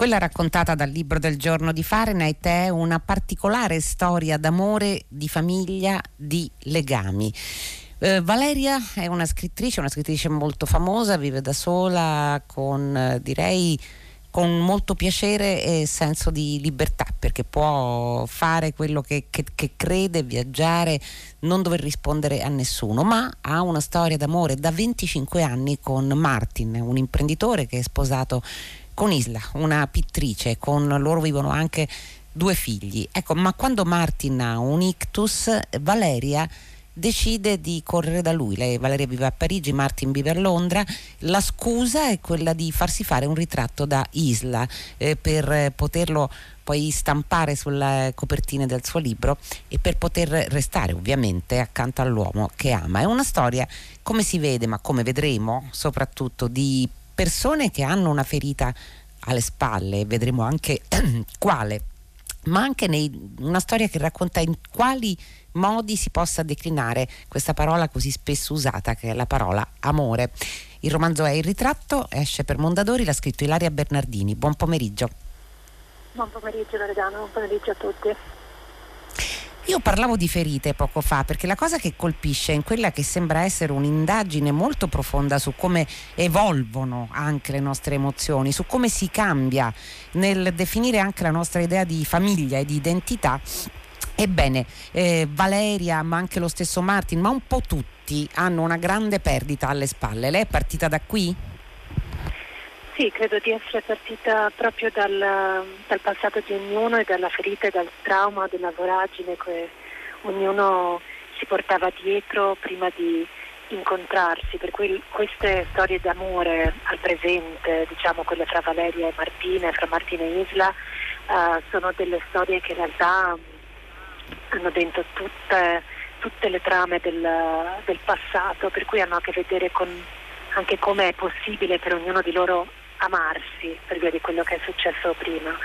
Quella raccontata dal libro del giorno di Fahrenheit è una particolare storia d'amore, di famiglia, di legami. Eh, Valeria è una scrittrice, una scrittrice molto famosa, vive da sola con, eh, direi, con molto piacere e senso di libertà perché può fare quello che, che, che, crede, viaggiare, non dover rispondere a nessuno, ma ha una storia d'amore da 25 anni con Martin, un imprenditore che è sposato con Isla, una pittrice, con loro vivono anche due figli. Ecco, ma quando Martin ha un ictus, Valeria decide di correre da lui. Lei, Valeria vive a Parigi, Martin vive a Londra. La scusa è quella di farsi fare un ritratto da Isla eh, per poterlo poi stampare sulle copertine del suo libro e per poter restare ovviamente accanto all'uomo che ama. È una storia, come si vede, ma come vedremo, soprattutto di persone che hanno una ferita alle spalle, vedremo anche quale, ma anche nei, una storia che racconta in quali modi si possa declinare questa parola così spesso usata che è la parola amore. Il romanzo è Il ritratto, esce per Mondadori, l'ha scritto Ilaria Bernardini. Buon pomeriggio. Buon pomeriggio Loredano, buon pomeriggio a tutti. Io parlavo di ferite poco fa perché la cosa che colpisce è quella che sembra essere un'indagine molto profonda su come evolvono anche le nostre emozioni, su come si cambia nel definire anche la nostra idea di famiglia e di identità. Ebbene, eh, Valeria, ma anche lo stesso Martin, ma un po' tutti hanno una grande perdita alle spalle. Lei è partita da qui? Sì, credo di essere partita proprio dal, dal, passato di ognuno e dalla ferita e dal trauma della voragine che ognuno si portava dietro prima di incontrarsi, per cui queste storie d'amore al presente, diciamo quelle fra Valeria e Martina, fra Martina e Isla, uh, sono delle storie che in realtà hanno dentro tutte, tutte le trame del, del passato, per cui hanno a che vedere con anche come è possibile per ognuno di loro amarsi per via di quello che è successo prima.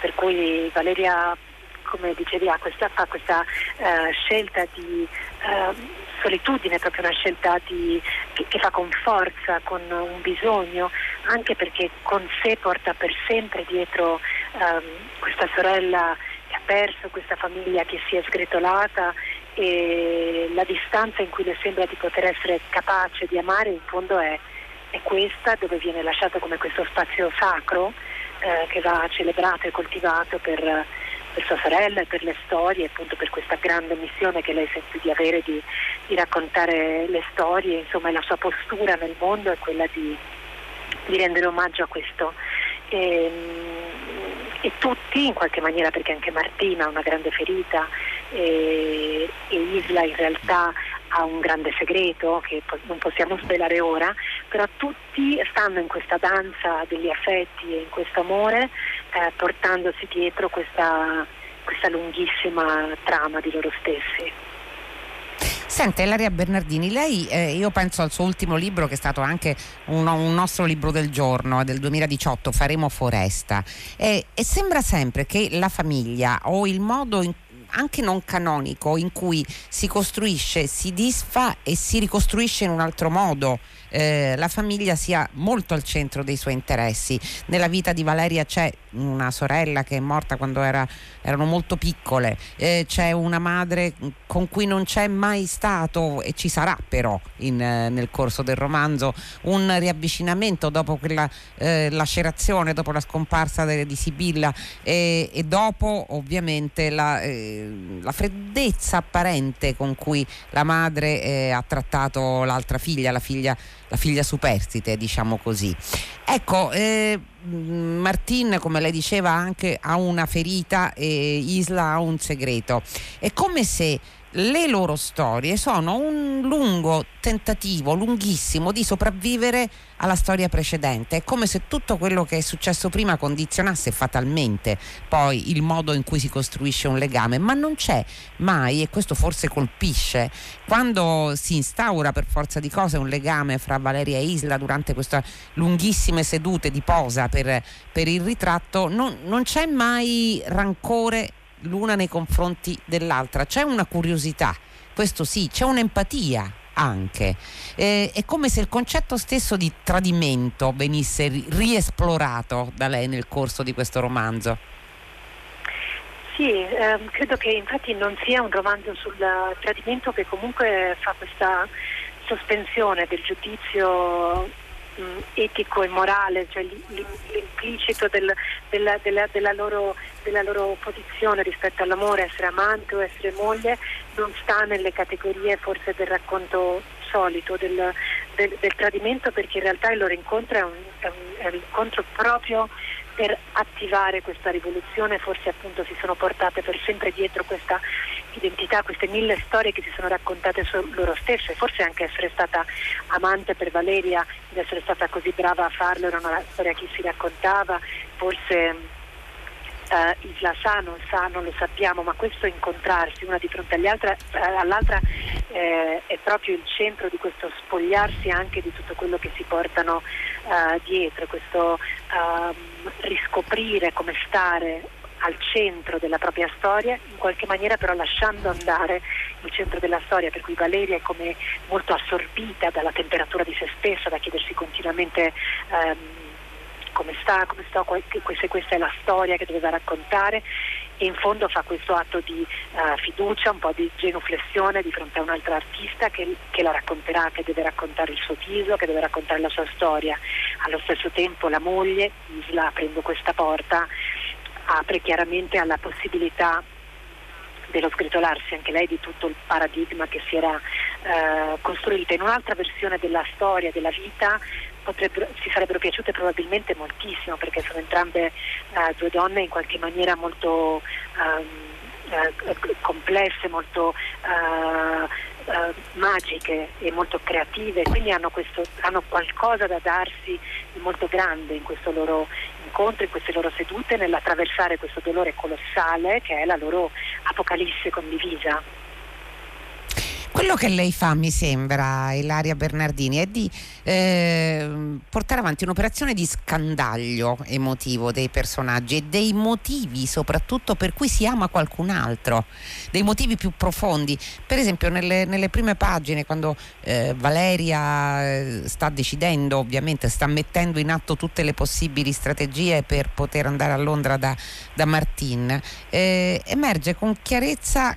Per cui Valeria, come dicevi, ha questa, fa questa uh, scelta di uh, solitudine, proprio una scelta di, che, che, fa con forza, con un bisogno, anche perché con sé porta per sempre dietro um, questa sorella che ha perso, questa famiglia che si è sgretolata e la distanza in cui le sembra di poter essere capace di amare in fondo è è questa dove viene lasciato come questo spazio sacro eh, che va celebrato e coltivato per, per, sua sorella e per le storie, appunto per questa grande missione che lei sente di avere di, di raccontare le storie, insomma la sua postura nel mondo è quella di, di rendere omaggio a questo. E, ehm, e, tutti in qualche maniera, perché anche Martina ha una grande ferita e, e Isla in realtà ha un grande segreto che non possiamo svelare ora, però tutti stanno in questa danza degli affetti e in questo amore eh, portandosi dietro questa, questa lunghissima trama di loro stessi. Sente, Ilaria Bernardini, lei, eh, io penso al suo ultimo libro che è stato anche un, un nostro libro del giorno, del 2018, Faremo Foresta, e, e sembra sempre che la famiglia o il modo in anche non canonico in cui si costruisce, si disfa e si ricostruisce in un altro modo. Eh, la famiglia sia molto al centro dei suoi interessi. Nella vita di Valeria c'è una sorella che è morta quando era, erano molto piccole, eh, c'è una madre con cui non c'è mai stato e ci sarà però in, eh, nel corso del romanzo un riavvicinamento dopo quella eh, lacerazione, dopo la scomparsa de, di Sibilla e, e, dopo ovviamente la, la, freddezza apparente con cui la madre eh, ha trattato l'altra figlia, la figlia, la figlia superstite diciamo così. Ecco, eh, Martin, come lei diceva, anche ha una ferita e Isla ha un segreto. È come se le loro storie sono un lungo tentativo, lunghissimo, di sopravvivere alla storia precedente. È come se tutto quello che è successo prima condizionasse fatalmente poi il modo in cui si costruisce un legame, ma non c'è mai, e questo forse colpisce, quando si instaura per forza di cose un legame fra Valeria e Isla durante queste lunghissime sedute di posa per, per il ritratto, non, non c'è mai rancore l'una nei confronti dell'altra. C'è una curiosità, questo sì, c'è un'empatia anche. Eh, è come se il concetto stesso di tradimento venisse riesplorato da lei nel corso di questo romanzo. Sì, ehm, credo che infatti non sia un romanzo sul tradimento che comunque fa questa sospensione del giudizio mh, etico e morale, cioè l'implicito del, della, della, della, loro, della, loro, posizione rispetto all'amore, essere amante o essere moglie, non sta nelle categorie forse del racconto solito del, del, del tradimento perché in realtà il loro incontro è un, è un, è un incontro proprio per attivare questa rivoluzione, forse appunto si sono portate per sempre dietro questa identità, queste mille storie che si sono raccontate su loro stesse, forse anche essere stata amante per Valeria, ed essere stata così brava a farlo era una storia che si raccontava, forse Uh, Isla sa, non sa, non lo sappiamo, ma questo incontrarsi una di fronte uh, all'altra eh, è proprio il centro di questo spogliarsi anche di tutto quello che si portano uh, dietro, questo ehm, riscoprire come stare al centro della propria storia, in qualche maniera però lasciando andare il centro della storia, per cui Valeria è come molto assorbita dalla temperatura di se stessa, da chiedersi continuamente ehm, come sta, come sta, se questa è la storia che doveva raccontare e in fondo fa questo atto di uh, fiducia, un po' di genuflessione di fronte a un'altra artista che, che, la racconterà, che deve raccontare il suo viso, che deve raccontare la sua storia. Allo stesso tempo la moglie, Isla, aprendo questa porta, apre chiaramente alla possibilità dello sgretolarsi anche lei di tutto il paradigma che si era eh, costruito. In un'altra versione della storia, della vita, ci sarebbero piaciute probabilmente moltissimo perché sono entrambe eh, due donne in qualche maniera molto ehm, eh, complesse, molto eh, magiche e molto creative, quindi hanno, questo, hanno qualcosa da darsi di molto grande in questo loro incontro, in queste loro sedute, nell'attraversare questo dolore colossale che è la loro apocalisse condivisa. Quello che lei fa, mi sembra, Ilaria Bernardini, è di eh, portare avanti un'operazione di scandaglio emotivo dei personaggi e dei motivi soprattutto per cui si ama qualcun altro, dei motivi più profondi. Per esempio nelle, nelle prime pagine, quando eh, Valeria eh, sta decidendo, ovviamente sta mettendo in atto tutte le possibili strategie per poter andare a Londra da, da Martin, eh, emerge con chiarezza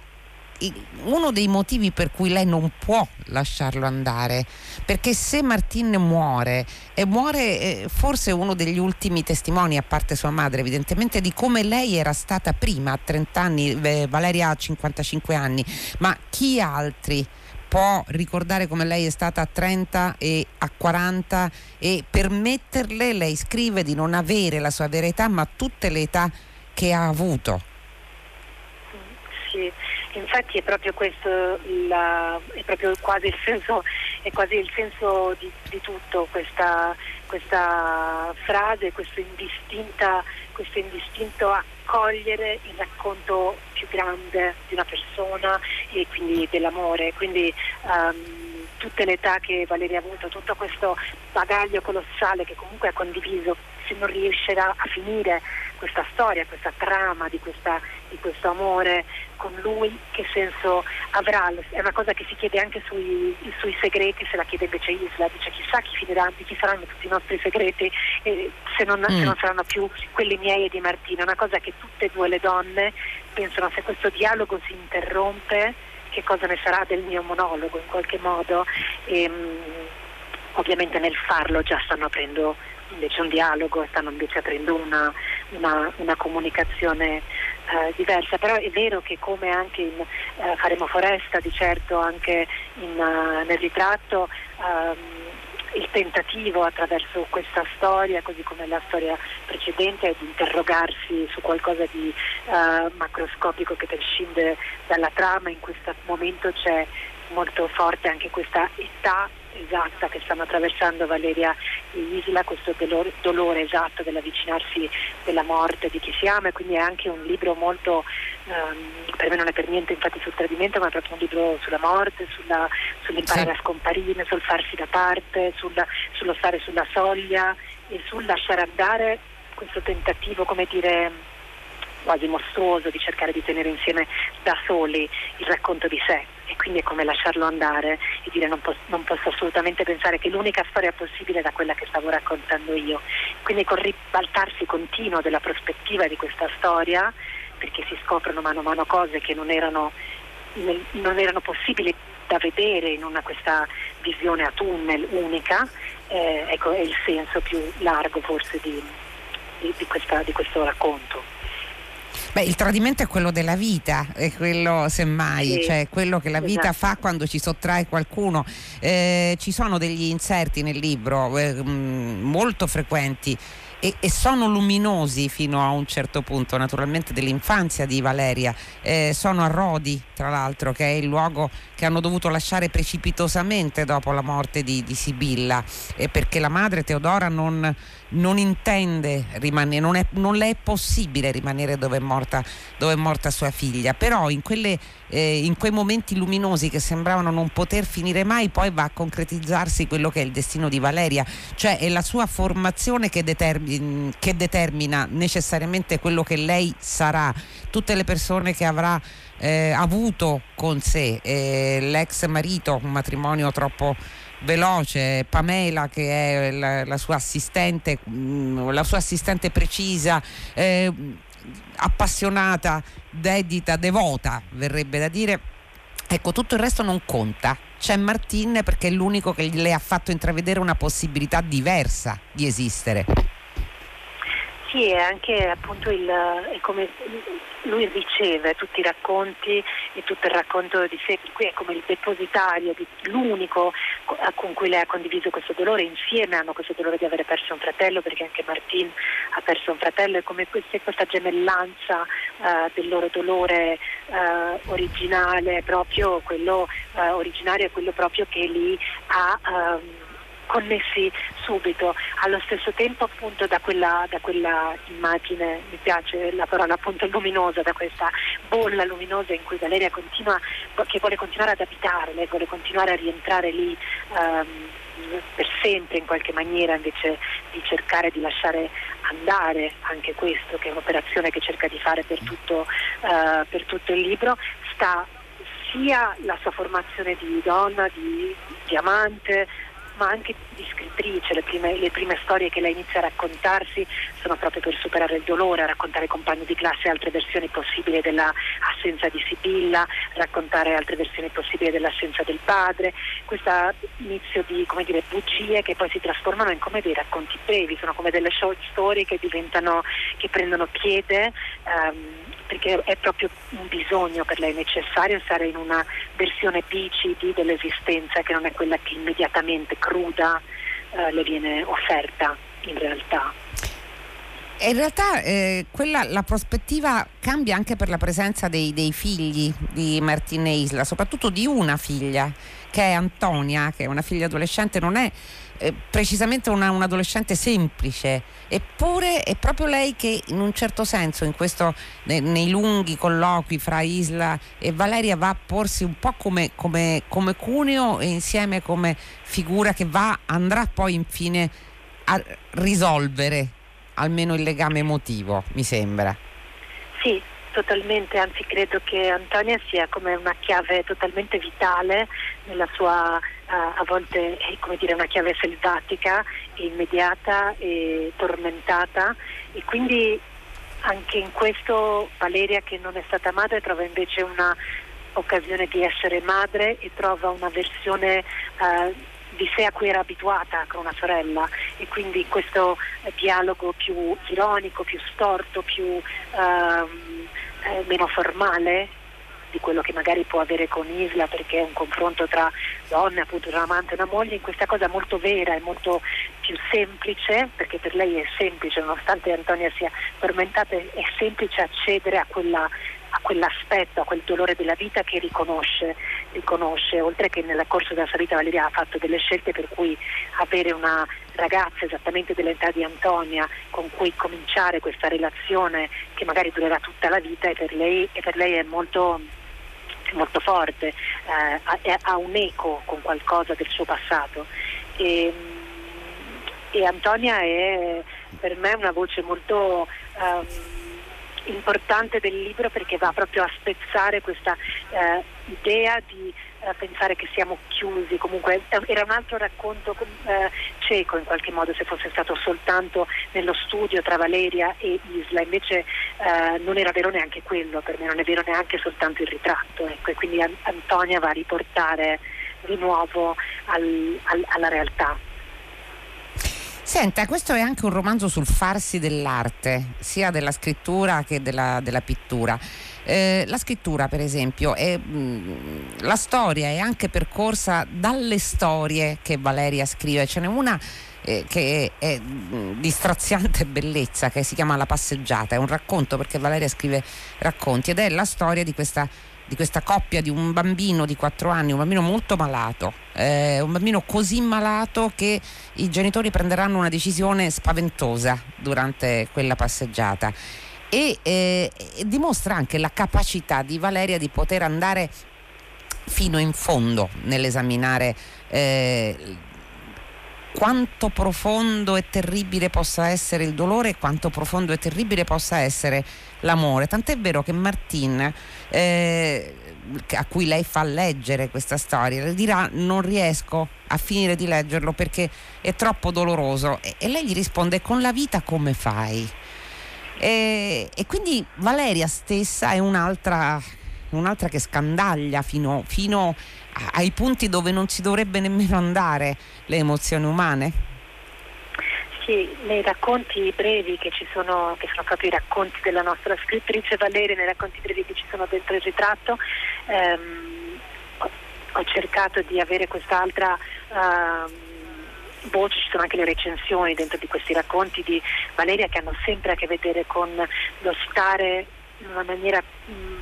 uno dei motivi per cui lei non può lasciarlo andare, perché se Martin muore, e muore eh, forse uno degli ultimi testimoni, a parte sua madre evidentemente, di come lei era stata prima a 30 anni, eh, Valeria ha 55 anni, ma chi altri? può ricordare come lei è stata a 30 e a 40 e permetterle, lei scrive, di non avere la sua vera età, ma tutte le età che ha avuto. Infatti è proprio questo la, è proprio quasi il senso, quasi il senso di, di, tutto questa, questa frase, questo, questo indistinto accogliere il racconto più grande di una persona e quindi dell'amore. Quindi, um, tutte le età che Valeria ha avuto, tutto questo bagaglio colossale che comunque ha condiviso, se non riuscirà a finire questa storia, questa trama di, questa, di, questo amore con lui, che senso avrà? È una cosa che si chiede anche sui, sui segreti, se la chiede invece Isla, dice chissà chi finirà, di chi saranno tutti i nostri segreti eh, se, non, mm. se, non, saranno più quelli miei e di Martina, è una cosa che tutte e due le donne pensano se questo dialogo si interrompe che cosa ne sarà del mio monologo in qualche modo e, ehm, ovviamente nel farlo già stanno aprendo invece un dialogo, stanno invece aprendo una, una, una comunicazione eh, diversa, però è vero che come anche in eh, Faremo Foresta, di certo anche in, uh, nel ritratto, um, il tentativo attraverso questa storia, così come la storia precedente, è di interrogarsi su qualcosa di uh, macroscopico che prescinde dalla trama, in questo momento c'è molto forte anche questa età esatta che stanno attraversando Valeria e Isla, questo dolore, dolore esatto dell'avvicinarsi della morte di chi si ama e quindi è anche un libro molto, um, per me non è per niente infatti sul tradimento, ma è proprio un libro sulla morte, sulla, sull'imparare sì. a scomparire, sul farsi da parte, sulla, sullo stare sulla soglia e sul lasciare andare questo tentativo, come dire, quasi mostruoso di cercare di tenere insieme da soli il racconto di sé e quindi è come lasciarlo andare e dire non, posso, non posso assolutamente pensare che l'unica storia possibile è quella che stavo raccontando io. Quindi col ribaltarsi continuo della prospettiva di questa storia, perché si scoprono mano a mano cose che non erano, non erano possibili da vedere in una, questa visione a tunnel unica, eh, ecco, è il senso più largo forse di, di, di, questa, di questo racconto. Beh, il tradimento è quello della vita, è quello semmai, sì, cioè quello che la vita esatto. fa quando ci sottrae qualcuno. Eh, ci sono degli inserti nel libro eh, molto frequenti e, e, sono luminosi fino a un certo punto, naturalmente dell'infanzia di Valeria. Eh, sono a Rodi, tra l'altro, che è il luogo che hanno dovuto lasciare precipitosamente dopo la morte di, di Sibilla, eh, perché la madre Teodora non, non intende rimanere, non, è, non, le è possibile rimanere dove è morta, dove è morta sua figlia, però in, quelle, eh, in, quei momenti luminosi che sembravano non poter finire mai, poi va a concretizzarsi quello che è il destino di Valeria, cioè è la sua formazione che, determina, che determina necessariamente quello che lei sarà, tutte le persone che avrà eh, avuto con sé, eh, l'ex marito, un matrimonio troppo veloce, Pamela che è la, la sua assistente, mm, la sua assistente precisa, eh, appassionata, dedita, devota, verrebbe da dire. Ecco, tutto il resto non conta. C'è Martin perché è l'unico che le ha fatto intravedere una possibilità diversa di esistere. Sì, è anche appunto il, è come lui riceve tutti i racconti e tutto il racconto di sé, qui è come il depositario, di, l'unico con cui lei ha condiviso questo dolore, insieme hanno questo dolore di avere perso un fratello, perché anche Martin ha perso un fratello, è come questa, questa gemellanza uh, del loro dolore uh, originale, proprio quello uh, originario è quello proprio che lì ha... Um, connessi subito, allo stesso tempo appunto da quella, da quella, immagine, mi piace la parola appunto luminosa, da questa bolla luminosa in cui Valeria continua, che vuole continuare ad abitare, lei vuole continuare a rientrare lì um, per sempre in qualche maniera invece di cercare di lasciare andare anche questo, che è un'operazione che cerca di fare per tutto, uh, per tutto il libro, sta sia la sua formazione di donna, di, di amante, ma anche di scrittrice, le prime, le prime, storie che lei inizia a raccontarsi sono proprio per superare il dolore, a raccontare compagni di classe altre versioni possibili dell'assenza di Sibilla, raccontare altre versioni possibili dell'assenza del padre, questo inizio di dire, bugie che poi si trasformano in come dei racconti brevi, sono come delle short story che che prendono piede. Um, perché è proprio un bisogno per lei necessario stare in una versione BCD dell'esistenza che non è quella che immediatamente cruda eh, le viene offerta in realtà. in realtà eh, quella, la prospettiva cambia anche per la presenza dei, dei figli di Martina Isla, soprattutto di una figlia che è Antonia, che è una figlia adolescente, non è eh, precisamente una, un adolescente semplice, eppure è proprio lei che in un certo senso in questo, nei, nei, lunghi colloqui fra Isla e Valeria va a porsi un po' come, come, come cuneo e insieme come figura che va, andrà poi infine a risolvere almeno il legame emotivo, mi sembra. Sì, totalmente, anzi credo che Antonia sia come una chiave totalmente vitale nella sua a volte è come dire una chiave selvatica, immediata e tormentata. E quindi anche in questo Valeria che non è stata madre trova invece una occasione di essere madre e trova una versione uh, di sé a cui era abituata con una sorella. E quindi questo dialogo più ironico, più storto, più uh, eh, meno formale di quello che magari può avere con Isla perché è un confronto tra donne, appunto un amante e una moglie, in questa cosa molto vera e molto più semplice, perché per lei è semplice, nonostante Antonia sia tormentata, è semplice accedere a quella a quell'aspetto, a quel dolore della vita che riconosce, riconosce, oltre che nel corso della sua vita Valeria ha fatto delle scelte per cui avere una ragazza esattamente dell'età di Antonia con cui cominciare questa relazione che magari durerà tutta la vita e per lei, e per lei è molto molto forte, eh, ha un eco con qualcosa del suo passato. E, e Antonia è per me una voce molto um, importante del libro perché va proprio a spezzare questa eh, idea di pensare che siamo chiusi, comunque era un altro racconto eh, cieco in qualche modo se fosse stato soltanto nello studio tra Valeria e Isla, invece eh, non era vero neanche quello, per me non è vero neanche soltanto il ritratto, ecco, e quindi Antonia va a riportare di nuovo al, al, alla realtà. Senta, questo è anche un romanzo sul farsi dell'arte, sia della scrittura che della, della pittura. Eh, la scrittura, per esempio, è, mh, mm, la storia è anche percorsa dalle storie che Valeria scrive. Ce n'è una eh, che è, è mm, di straziante bellezza, che si chiama La passeggiata. È un racconto perché Valeria scrive racconti ed è la storia di questa di questa coppia di un bambino di 4 anni, un bambino molto malato, eh, un bambino così malato che i genitori prenderanno una decisione spaventosa durante quella passeggiata. E, eh, dimostra anche la capacità di Valeria di poter andare fino in fondo nell'esaminare eh, quanto profondo e terribile possa essere il dolore e quanto profondo e terribile possa essere l'amore. Tant'è vero che Martin, eh, a cui lei fa leggere questa storia, le dirà non riesco a finire di leggerlo perché è troppo doloroso e, e lei gli risponde con la vita come fai? E, e quindi Valeria stessa è un'altra, un'altra che scandaglia fino, fino ai punti dove non si dovrebbe nemmeno andare le emozioni umane? Sì, nei racconti brevi che ci sono, che sono proprio i racconti della nostra scrittrice Valeria, nei racconti brevi che ci sono dentro il ritratto, ehm, ho, cercato di avere quest'altra ehm, voce, ci sono anche le recensioni dentro di questi racconti di Valeria che hanno sempre a che vedere con lo stare in una maniera mh,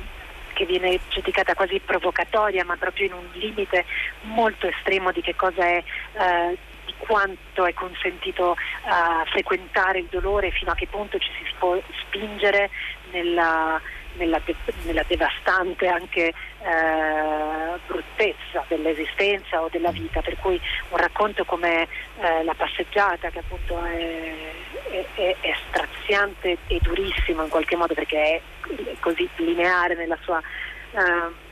che viene giudicata quasi provocatoria, ma proprio in un limite molto estremo di che cosa è. Eh, di quanto è consentito uh, frequentare il dolore, fino a che punto ci si può spingere nella, nella, de- nella devastante anche eh, bruttezza dell'esistenza o della vita, per cui un racconto come eh, La passeggiata, che appunto è, è, è, straziante e durissimo in qualche modo perché è così lineare nella sua eh,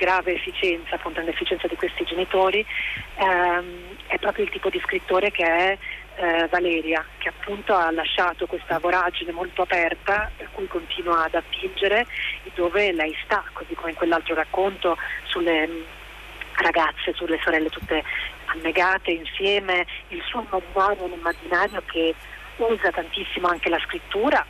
grave efficienza, appunto nell'efficienza di questi genitori, ehm, è proprio il tipo di scrittore che è eh, Valeria, che appunto ha lasciato questa voragine molto aperta per cui continua ad attingere e dove lei sta, così come in quell'altro racconto sulle mm, ragazze, sulle sorelle tutte annegate insieme, il suo immaginario immaginario che usa tantissimo anche la scrittura,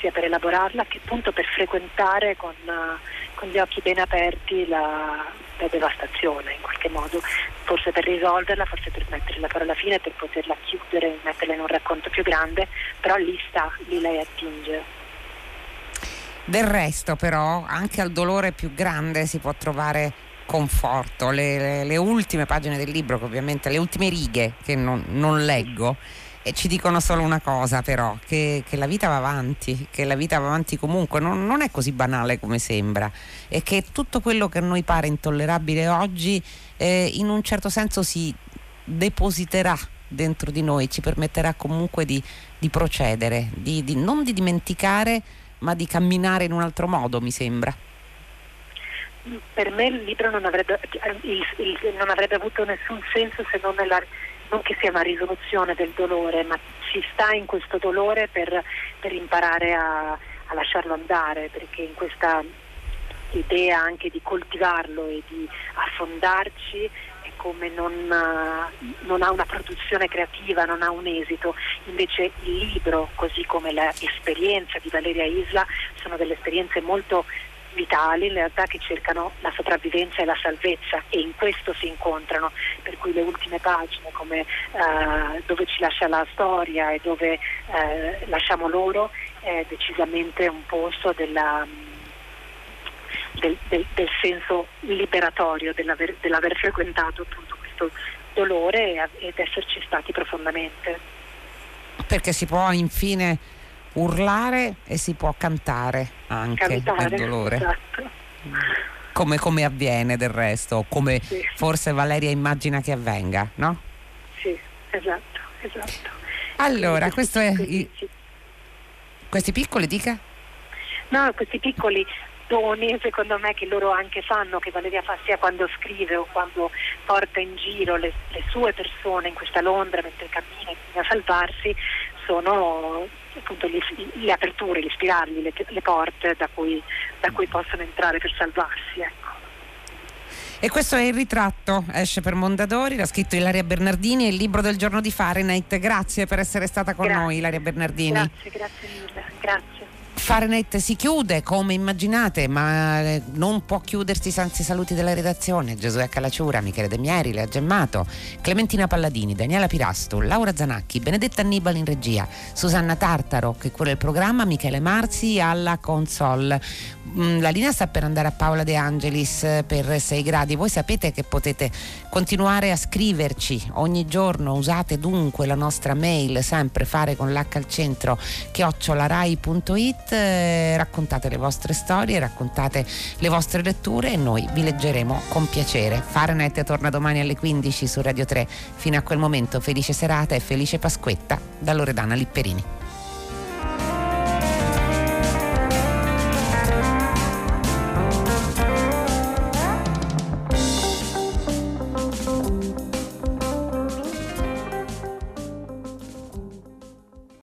sia per elaborarla che appunto per frequentare con, uh, con gli occhi ben aperti la, la devastazione in qualche modo, forse per risolverla, forse per mettere la parola fine, per poterla chiudere, metterla in un racconto più grande, però lì sta, lì lei attinge. Del resto però anche al dolore più grande si può trovare conforto, le, le, le ultime pagine del libro, che ovviamente le ultime righe che non, non leggo, e ci dicono solo una cosa però, che, che, la vita va avanti, che la vita va avanti comunque, non, non, è così banale come sembra e che tutto quello che a noi pare intollerabile oggi eh, in un certo senso si depositerà dentro di noi, ci permetterà comunque di, di procedere, di, di, non di dimenticare ma di camminare in un altro modo mi sembra. Per me il libro non avrebbe, il, il, non avrebbe avuto nessun senso se non nella non che sia una risoluzione del dolore, ma si sta in questo dolore per, per imparare a, a lasciarlo andare, perché in questa idea anche di coltivarlo e di affondarci è come non, non, ha una produzione creativa, non ha un esito. Invece il libro, così come l'esperienza di Valeria Isla, sono delle esperienze molto vitali in realtà che cercano la sopravvivenza e la salvezza e in questo si incontrano, per cui le ultime pagine come eh, dove ci lascia la storia e dove eh, lasciamo loro è decisamente un posto della, del, del, del, senso liberatorio dell'aver, dell'aver frequentato appunto questo dolore ed esserci stati profondamente. Perché si può infine urlare e si può cantare anche cantare, nel dolore. Esatto. Come, come, avviene del resto, come sì. forse Valeria immagina che avvenga, no? Sì, esatto, esatto. Allora, questo è... I, questi piccoli, dica? No, questi piccoli doni secondo me che loro anche fanno, che Valeria fa sia quando scrive o quando porta in giro le, le sue persone in questa Londra mentre cammina a salvarsi, sono appunto gli, le aperture, gli spiragli, le, le porte da cui, da cui, possono entrare per salvarsi. Ecco. E questo è il ritratto, esce per Mondadori, l'ha scritto Ilaria Bernardini, il libro del giorno di Fahrenheit. Grazie per essere stata con grazie. noi, Ilaria Bernardini. Grazie, grazie mille. Grazie. Fahrenheit si chiude come immaginate, ma eh, non può chiudersi senza i saluti della redazione. Giosuè Calacciura, Michele De Mieri, Lea Gemmato, Clementina Palladini, Daniela Pirasto, Laura Zanacchi, Benedetta Annibali in regia, Susanna Tartaro che cura il programma, Michele Marzi alla console. Mm, la linea sta per andare a Paola De Angelis per 6 gradi. Voi sapete che potete continuare a scriverci ogni giorno, usate dunque la nostra mail, sempre fare con l'H al centro, chiocciolarai.it eh, raccontate le vostre storie, raccontate le vostre letture e noi vi leggeremo con piacere. Fahrenheit torna domani alle 15 su Radio 3. Fino a quel momento felice serata e felice Pasquetta da Loredana Lipperini.